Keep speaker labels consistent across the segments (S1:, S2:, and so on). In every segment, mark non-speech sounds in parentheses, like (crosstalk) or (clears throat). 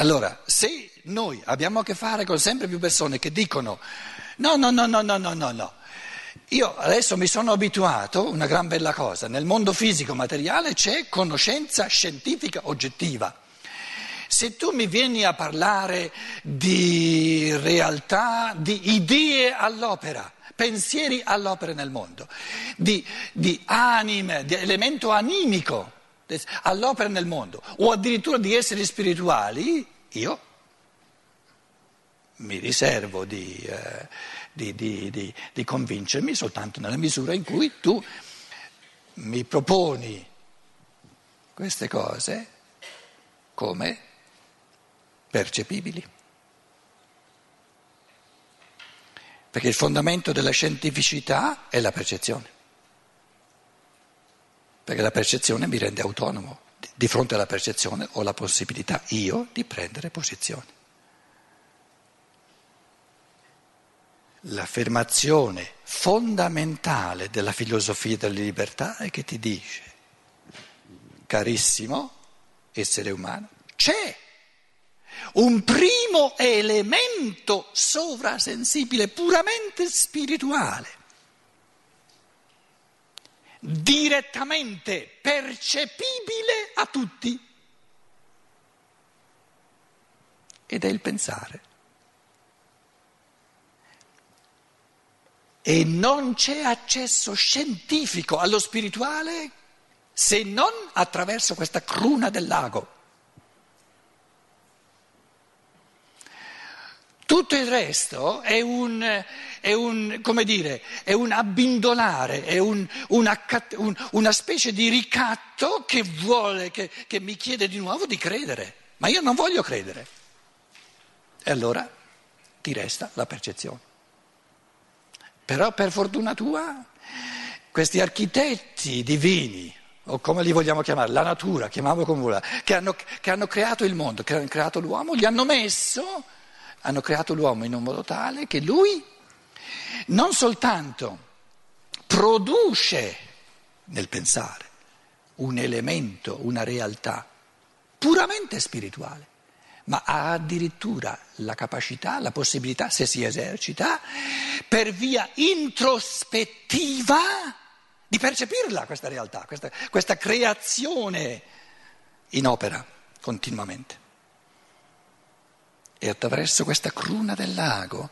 S1: Allora, se noi abbiamo a che fare con sempre più persone che dicono no, no, no, no, no, no, no, no. Io adesso mi sono abituato, una gran bella cosa, nel mondo fisico materiale c'è conoscenza scientifica oggettiva. Se tu mi vieni a parlare di realtà, di idee all'opera, pensieri all'opera nel mondo, di, di anime, di elemento animico all'opera nel mondo, o addirittura di esseri spirituali, io mi riservo di, eh, di, di, di convincermi soltanto nella misura in cui tu mi proponi queste cose come percepibili. Perché il fondamento della scientificità è la percezione. Perché la percezione mi rende autonomo. Di fronte alla percezione ho la possibilità io di prendere posizione. L'affermazione fondamentale della filosofia della libertà è che ti dice, carissimo essere umano, c'è un primo elemento sovrasensibile, puramente spirituale, direttamente percepibile a tutti, ed è il pensare. E non c'è accesso scientifico allo spirituale se non attraverso questa cruna del lago. Tutto il resto è un, è un, dire, è un abbindolare, è un, una, una, specie di ricatto che vuole, che, che mi chiede di nuovo di credere. Ma io non voglio credere. E allora ti resta la percezione. Però per fortuna tua, questi architetti divini, o come li vogliamo chiamare, la natura, chiamiamolo come vuole, che hanno, che hanno creato il mondo, che hanno creato l'uomo, gli hanno messo hanno creato l'uomo in un modo tale che lui non soltanto produce nel pensare un elemento, una realtà puramente spirituale, ma ha addirittura la capacità, la possibilità, se si esercita, per via introspettiva di percepirla questa realtà, questa, questa creazione in opera continuamente. E attraverso questa cruna del lago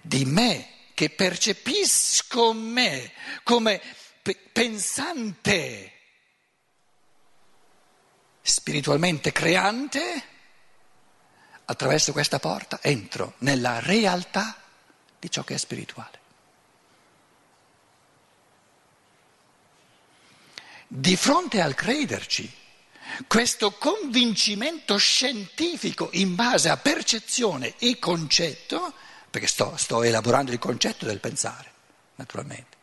S1: di me che percepisco me come pensante, spiritualmente creante, attraverso questa porta entro nella realtà di ciò che è spirituale. Di fronte al crederci, questo convincimento scientifico in base a percezione e concetto, perché sto, sto elaborando il concetto del pensare, naturalmente,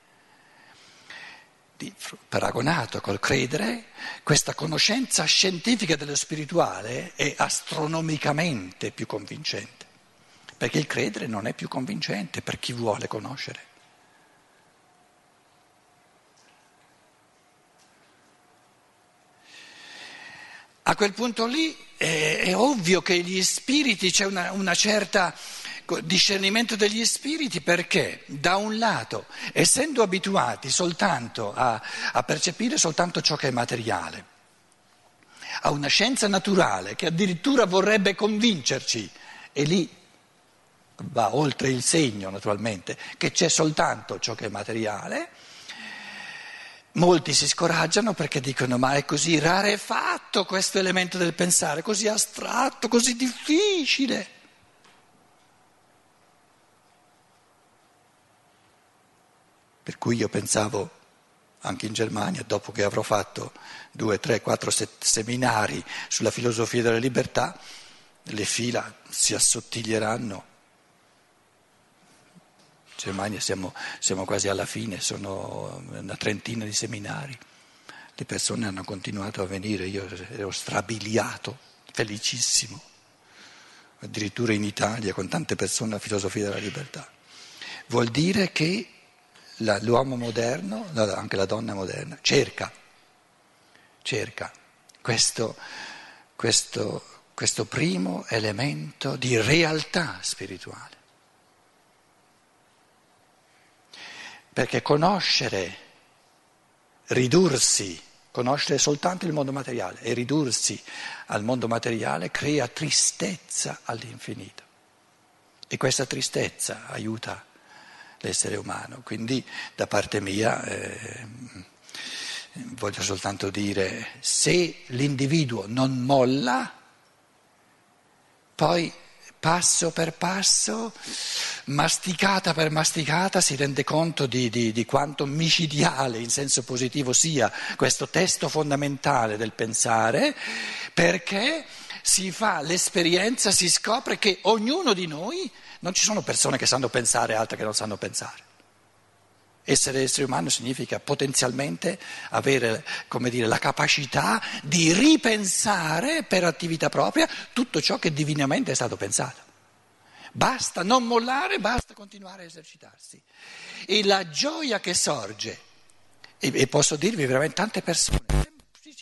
S1: paragonato col credere, questa conoscenza scientifica dello spirituale è astronomicamente più convincente, perché il credere non è più convincente per chi vuole conoscere. A quel punto lì è, è ovvio che gli spiriti, c'è una, una certa discernimento degli spiriti perché da un lato, essendo abituati soltanto a, a, percepire soltanto ciò che è materiale, a una scienza naturale che addirittura vorrebbe convincerci, e lì va oltre il segno naturalmente, che c'è soltanto ciò che è materiale, Molti si scoraggiano perché dicono ma è così rarefatto questo elemento del pensare, così astratto, così difficile. Per cui io pensavo anche in Germania, dopo che avrò fatto due, tre, quattro seminari sulla filosofia della libertà, le fila si assottiglieranno Germania siamo, siamo quasi alla fine, sono una trentina di seminari. Le persone hanno continuato a venire, io ero strabiliato, felicissimo, addirittura in Italia con tante persone la filosofia della libertà. Vuol dire che la, l'uomo moderno, anche la donna moderna, cerca, cerca questo, questo, questo primo elemento di realtà spirituale. Perché conoscere, ridursi, conoscere soltanto il mondo materiale e ridursi al mondo materiale crea tristezza all'infinito. E questa tristezza aiuta l'essere umano. Quindi da parte mia eh, voglio soltanto dire, se l'individuo non molla, poi passo per passo, masticata per masticata, si rende conto di, di, di, quanto micidiale in senso positivo sia questo testo fondamentale del pensare, perché si fa l'esperienza, si scopre che ognuno di noi, non ci sono persone che sanno pensare e altre che non sanno pensare. Essere essere umano significa potenzialmente avere dire, la capacità di ripensare per attività propria tutto ciò che divinamente è stato pensato. Basta non mollare, basta continuare a esercitarsi. E la gioia che sorge, e, e posso dirvi veramente tante persone,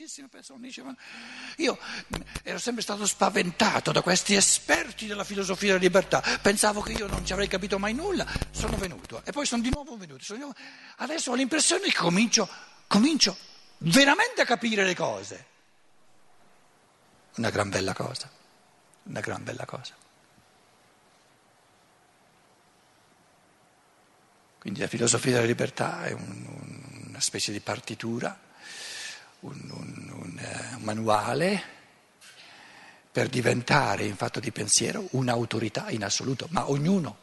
S1: semplicissime persone dicevano, io ero sempre stato spaventato da questi esperti della filosofia della libertà, pensavo che io non ci avrei capito mai nulla, sono venuto e poi sono di nuovo venuto. Di nuovo... Adesso ho l'impressione che comincio, comincio veramente a capire le cose. Una gran bella cosa, una gran bella cosa. Quindi la filosofia della libertà è un, una specie di partitura un, un, un, uh, manuale per diventare in fatto di pensiero un'autorità in assoluto, ma ognuno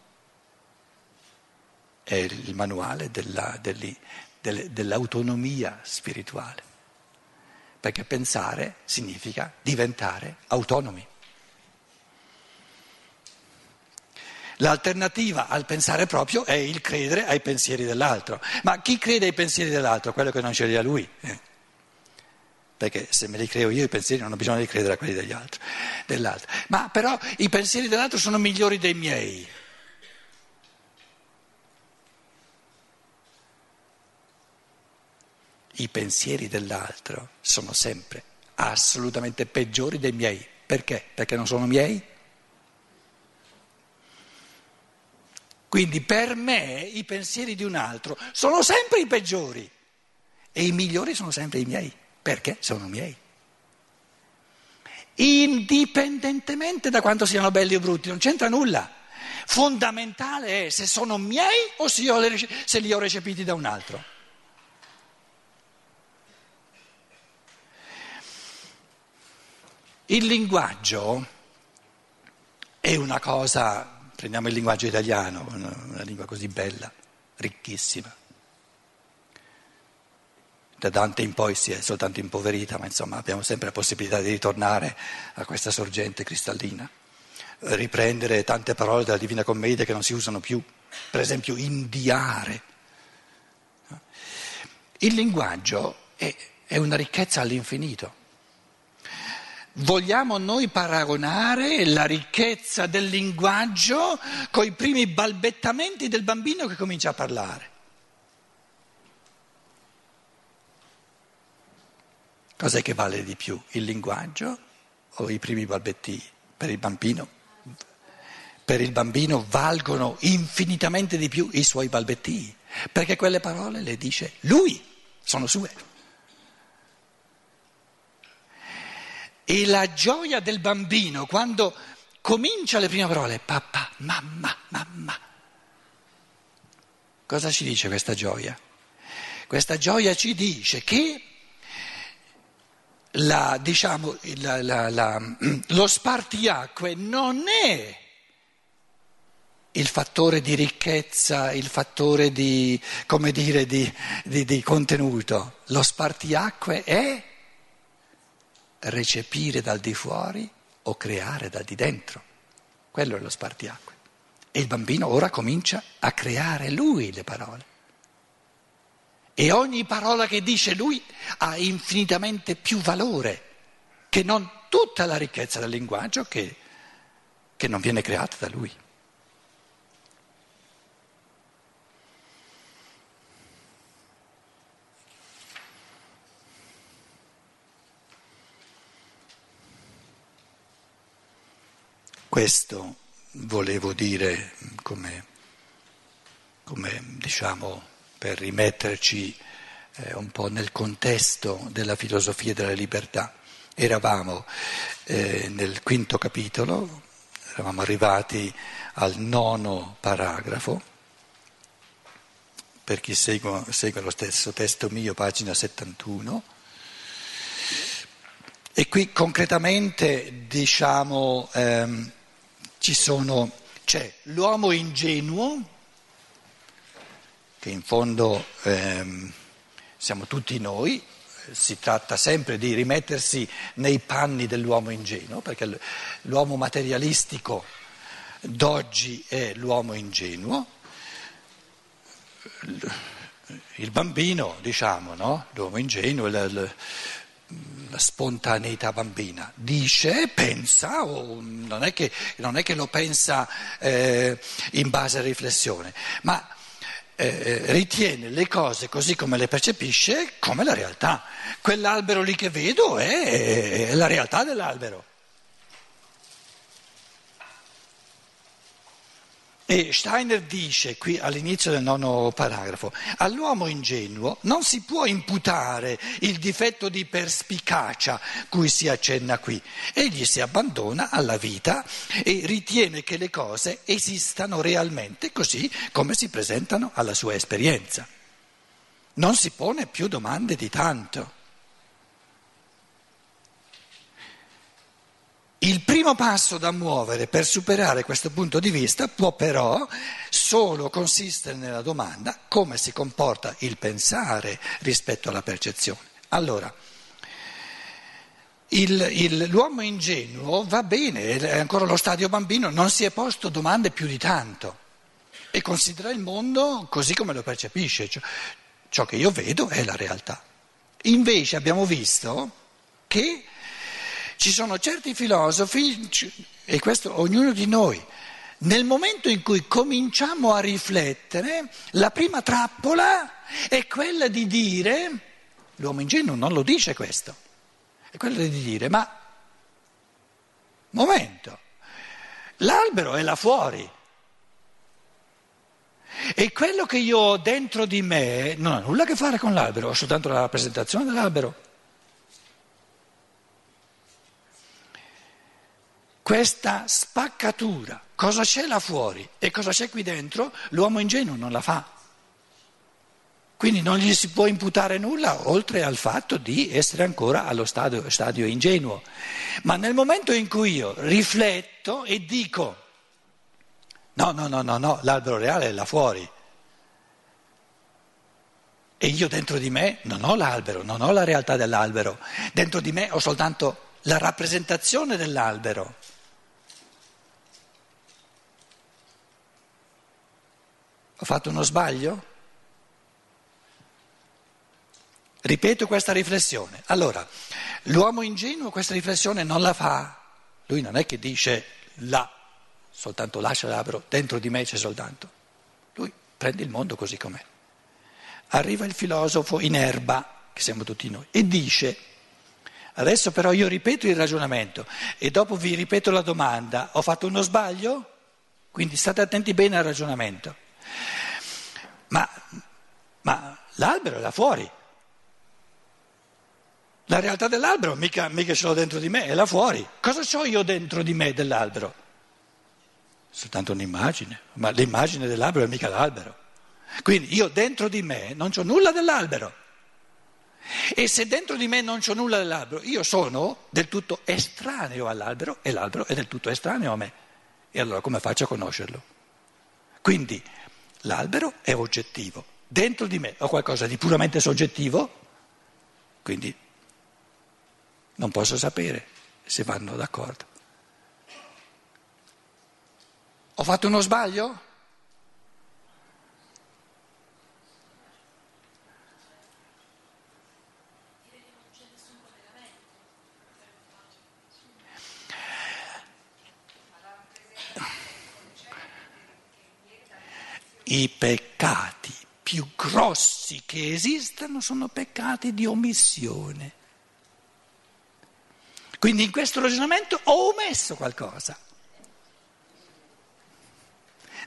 S1: è il manuale della, delle, dell'autonomia spirituale, perché pensare significa diventare autonomi. L'alternativa al pensare proprio è il credere ai pensieri dell'altro. Ma chi crede ai pensieri dell'altro? Quello che non ce li ha lui. Perché se me li creo io i pensieri non ho bisogno di credere a quelli degli altri, dell'altro. Ma però i pensieri dell'altro sono migliori dei miei. I pensieri dell'altro sono sempre assolutamente peggiori dei miei. Perché? Perché non sono miei? Quindi per me i pensieri di un altro sono sempre i peggiori e i migliori sono sempre i miei perché sono miei. Indipendentemente da quanto siano belli o brutti, non c'entra nulla. Fondamentale è se sono miei o se li ho recepiti da un altro. Il linguaggio è una cosa, prendiamo il linguaggio italiano, una lingua così bella, ricchissima da Dante in poi si è soltanto impoverita, ma insomma abbiamo sempre la possibilità di ritornare a questa sorgente cristallina, riprendere tante parole della Divina Commedia che non si usano più, per esempio indiare. Il linguaggio è, è una ricchezza all'infinito. Vogliamo noi paragonare la ricchezza del linguaggio con i primi balbettamenti del bambino che comincia a parlare? Cos'è che vale di più, il linguaggio o i primi balbetti per il bambino? Per il bambino valgono infinitamente di più i suoi balbettii, perché quelle parole le dice lui, sono sue. E la gioia del bambino quando comincia le prime parole, papà, mamma, mamma. Cosa ci dice questa gioia? Questa gioia ci dice che la, diciamo, la, la, (clears throat) lo spartiacque non è il fattore di ricchezza, il fattore di, dire, di, di, di contenuto. Lo spartiacque è recepire dal di fuori o creare dal di dentro. Quello è lo spartiacque. E il bambino ora comincia a creare lui le parole. E ogni parola che dice lui ha infinitamente più valore che non tutta la ricchezza del linguaggio che, che non viene creata da lui. Questo volevo dire come, come diciamo, per rimetterci eh, un po' nel contesto della filosofia della libertà. Eravamo eh, nel quinto capitolo, eravamo arrivati al nono paragrafo, per chi segue, segue lo stesso testo mio, pagina 71. E qui concretamente diciamo ehm, ci sono, c'è l'uomo ingenuo, che in fondo ehm, siamo tutti noi, si tratta sempre di rimettersi nei panni dell'uomo ingenuo, perché l'uomo materialistico d'oggi è l'uomo ingenuo, il bambino, diciamo, no? l'uomo ingenuo, la, la, la, spontaneità bambina, dice, pensa, oh, non, è che, non, è che, lo pensa eh, in base a riflessione, ma eh, ritiene le cose così come le percepisce come la realtà. Quell'albero lì che vedo è, è la realtà dell'albero. E Steiner dice qui all'inizio del nono paragrafo, all'uomo ingenuo non si può imputare il difetto di perspicacia cui si accenna qui. Egli si abbandona alla vita e ritiene che le cose esistano realmente così come si presentano alla sua esperienza. Non si pone più domande di tanto. Il primo passo da muovere per superare questo punto di vista può però solo consistere nella domanda come si comporta il pensare rispetto alla percezione. Allora, il, il, l'uomo ingenuo va bene, è ancora lo stadio bambino, non si è posto domande più di tanto e considera il mondo così come lo percepisce, cioè, ciò che io vedo è la realtà. Invece abbiamo visto che ci sono certi filosofi, e questo ognuno di noi, nel momento in cui cominciamo a riflettere, la prima trappola è quella di dire, l'uomo ingenuo non lo dice questo, è quella di dire, ma momento, l'albero è là fuori. E quello che io ho dentro di me non ha nulla a che fare con l'albero, ho soltanto la rappresentazione dell'albero. Questa spaccatura, cosa c'è là fuori e cosa c'è qui dentro, l'uomo ingenuo non la fa. Quindi non gli si può imputare nulla oltre al fatto di essere ancora allo stadio, stadio ingenuo. Ma nel momento in cui io rifletto e dico no, no, no, no, no, l'albero reale è là fuori. E io dentro di me non ho l'albero, non ho la realtà dell'albero, dentro di me ho soltanto la rappresentazione dell'albero. Ho fatto uno sbaglio? Ripeto questa riflessione. Allora, l'uomo ingenuo questa riflessione non la fa. Lui non è che dice là, soltanto lascia l'albero, dentro di me c'è soltanto. Lui prende il mondo così com'è. Arriva il filosofo in erba, che siamo tutti noi, e dice, adesso però io ripeto il ragionamento e dopo vi ripeto la domanda, ho fatto uno sbaglio? Quindi state attenti bene al ragionamento. Ma, l'albero è là fuori. La realtà dell'albero mica, mica ce l'ho dentro di me, è là fuori. Cosa ho io dentro di me dell'albero? Soltanto un'immagine, ma l'immagine dell'albero è mica l'albero. Quindi io dentro di me non ho nulla dell'albero. E se dentro di me non ho nulla dell'albero, io sono del tutto estraneo all'albero e l'albero è del tutto estraneo a me. E allora come faccio a conoscerlo? Quindi L'albero è oggettivo. Dentro di me ho qualcosa di puramente soggettivo, quindi non posso sapere se vanno d'accordo. Ho fatto uno sbaglio? I peccati più grossi che esistano sono peccati di omissione. Quindi in questo ragionamento ho omesso qualcosa.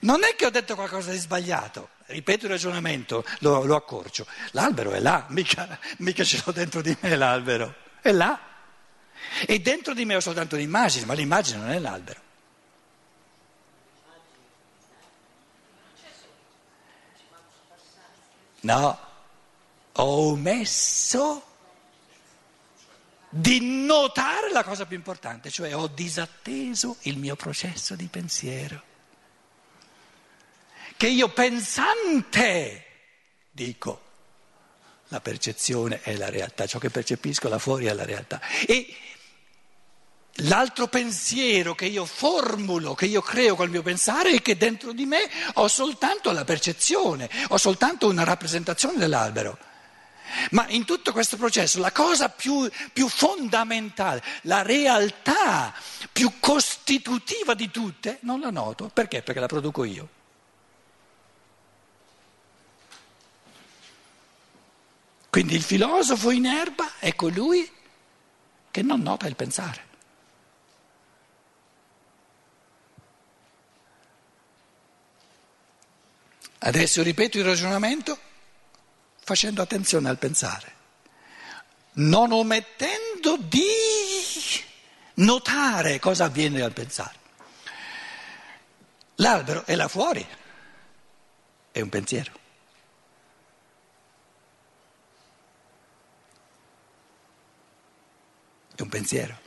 S1: Non è che ho detto qualcosa di sbagliato, ripeto il ragionamento, lo, lo accorcio. L'albero è là, mica, mica ce l'ho dentro di me l'albero, è là. E dentro di me ho soltanto l'immagine, ma l'immagine non è l'albero. No, ho omesso di notare la cosa più importante, cioè ho disatteso il mio processo di pensiero. Che io pensante dico, la percezione è la realtà, ciò che percepisco là fuori è la realtà. E l'altro pensiero che io formulo, che io creo col mio pensare è che dentro di me ho soltanto la percezione, ho soltanto una rappresentazione dell'albero. Ma in tutto questo processo la cosa più, più, fondamentale, la realtà più costitutiva di tutte, non la noto. Perché? Perché la produco io. Quindi il filosofo in erba è colui che non nota il pensare. Adesso ripeto il ragionamento facendo attenzione al pensare, non omettendo di notare cosa avviene al pensare. L'albero è là fuori, è un pensiero. È un pensiero.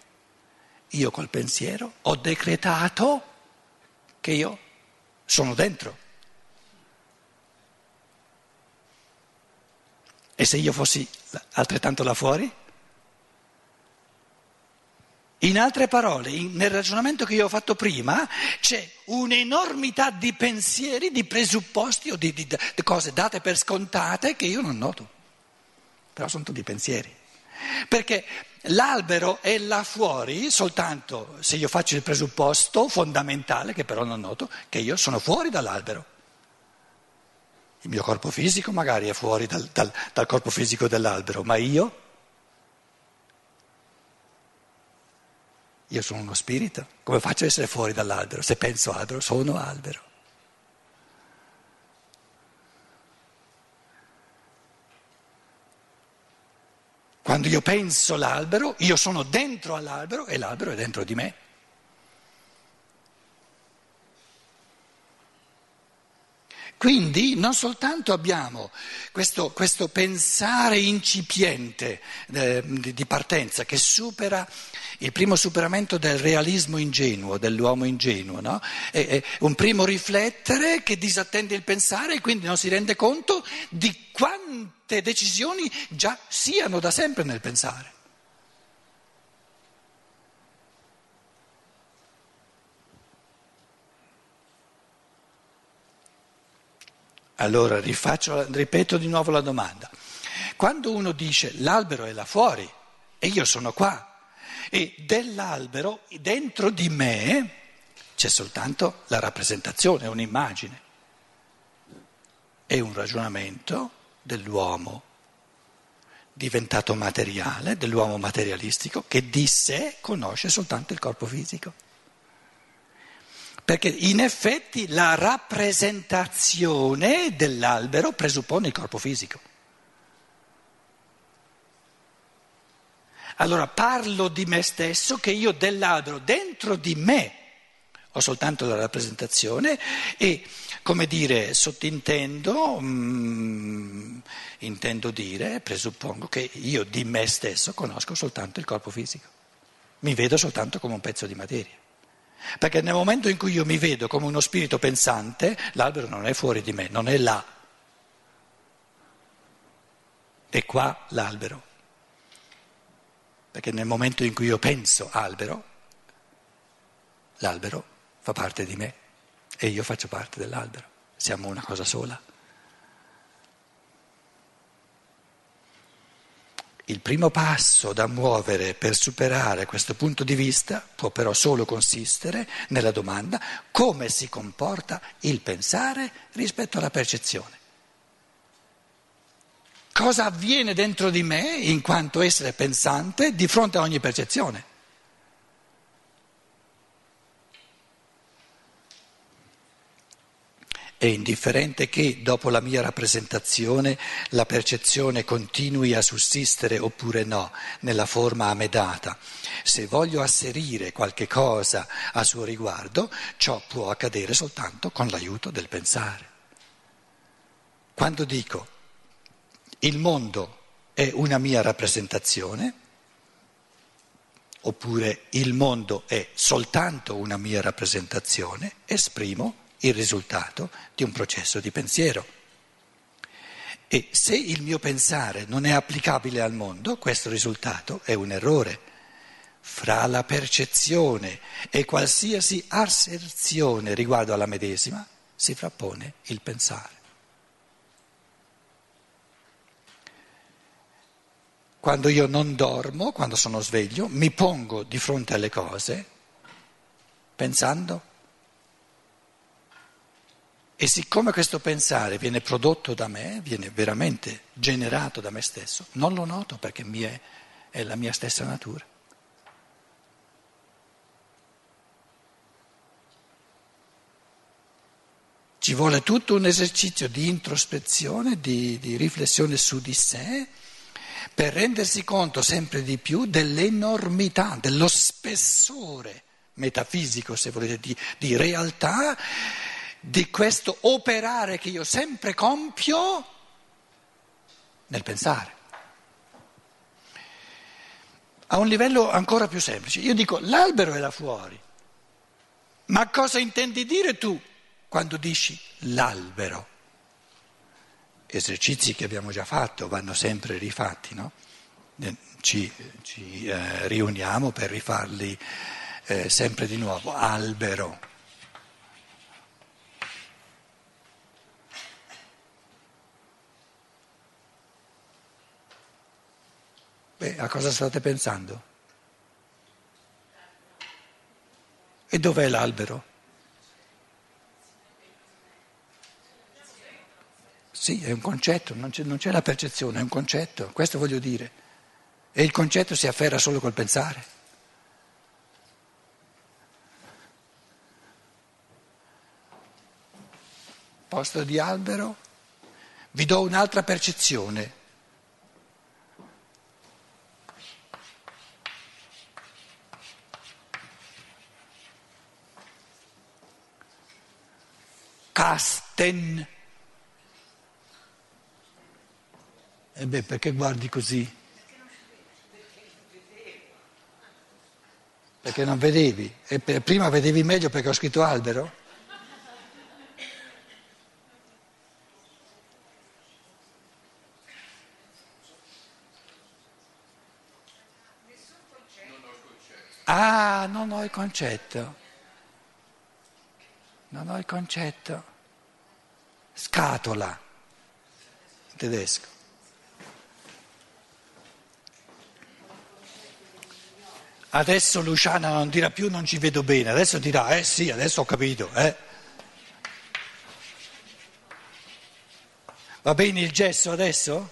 S1: Io col pensiero ho decretato che io sono dentro. E se io fossi altrettanto là fuori? In altre parole, nel ragionamento che io ho fatto prima, c'è un'enormità di pensieri, di presupposti o di, di, di cose date per scontate che io non noto. Però sono tutti pensieri. Perché l'albero è là fuori soltanto se io faccio il presupposto fondamentale, che però non noto, che io sono fuori dall'albero. Il mio corpo fisico magari è fuori dal, dal, dal corpo fisico dell'albero, ma io? Io sono uno spirito, come faccio ad essere fuori dall'albero? Se penso albero, sono albero. Quando io penso l'albero, io sono dentro all'albero e l'albero è dentro di me. Quindi non soltanto abbiamo questo, questo pensare incipiente eh, di partenza che supera il primo superamento del realismo ingenuo, dell'uomo ingenuo, no? è, è un primo riflettere che disattende il pensare e quindi non si rende conto di quante decisioni già siano da sempre nel pensare. Allora rifaccio, ripeto di nuovo la domanda. Quando uno dice l'albero è là fuori e io sono qua e dell'albero dentro di me c'è soltanto la rappresentazione, un'immagine, è un ragionamento dell'uomo diventato materiale, dell'uomo materialistico che di sé conosce soltanto il corpo fisico. Perché in effetti la rappresentazione dell'albero presuppone il corpo fisico. Allora parlo di me stesso che io dell'albero dentro di me ho soltanto la rappresentazione e, come dire, sottintendo, mm, intendo dire, presuppongo che io di me stesso conosco soltanto il corpo fisico. Mi vedo soltanto come un pezzo di materia. Perché nel momento in cui io mi vedo come uno spirito pensante, l'albero non è fuori di me, non è là. È qua l'albero. Perché nel momento in cui io penso albero, l'albero fa parte di me e io faccio parte dell'albero. Siamo una cosa sola. Il primo passo da muovere per superare questo punto di vista può però solo consistere nella domanda come si comporta il pensare rispetto alla percezione. Cosa avviene dentro di me in quanto essere pensante di fronte a ogni percezione? È indifferente che dopo la mia rappresentazione la percezione continui a sussistere oppure no, nella forma a me data. Se voglio asserire qualche cosa a suo riguardo, ciò può accadere soltanto con l'aiuto del pensare. Quando dico il mondo è una mia rappresentazione, oppure il mondo è soltanto una mia rappresentazione, esprimo il risultato di un processo di pensiero. E se il mio pensare non è applicabile al mondo, questo risultato è un errore. Fra la percezione e qualsiasi asserzione riguardo alla medesima si frappone il pensare. Quando io non dormo, quando sono sveglio, mi pongo di fronte alle cose pensando e siccome questo pensare viene prodotto da me, viene veramente generato da me stesso, non lo noto perché è, è la mia stessa natura. Ci vuole tutto un esercizio di introspezione, di, di riflessione su di sé, per rendersi conto sempre di più dell'enormità, dello spessore metafisico, se volete, di, di realtà di questo operare che io sempre compio nel pensare. A un livello ancora più semplice, io dico l'albero è là fuori, ma cosa intendi dire tu quando dici l'albero? Esercizi che abbiamo già fatto, vanno sempre rifatti, no? Ci, ci eh, riuniamo per rifarli eh, sempre di nuovo, albero. Beh, a cosa state pensando? E dov'è l'albero? Sì, è un concetto, non c'è, non c'è la percezione, è un concetto, questo voglio dire. E il concetto si afferra solo col pensare. Posto di albero, vi do un'altra percezione. Casten. E eh beh, perché guardi così? Perché non vedevi? E prima vedevi meglio perché ho scritto albero? Ah, non ho il concetto. Non ho il concetto scatola, tedesco. Adesso Luciana non dirà più non ci vedo bene, adesso dirà eh sì, adesso ho capito. Eh. Va bene il gesso adesso?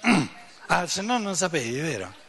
S1: (clears throat) Ah, se no non sapevi, vero?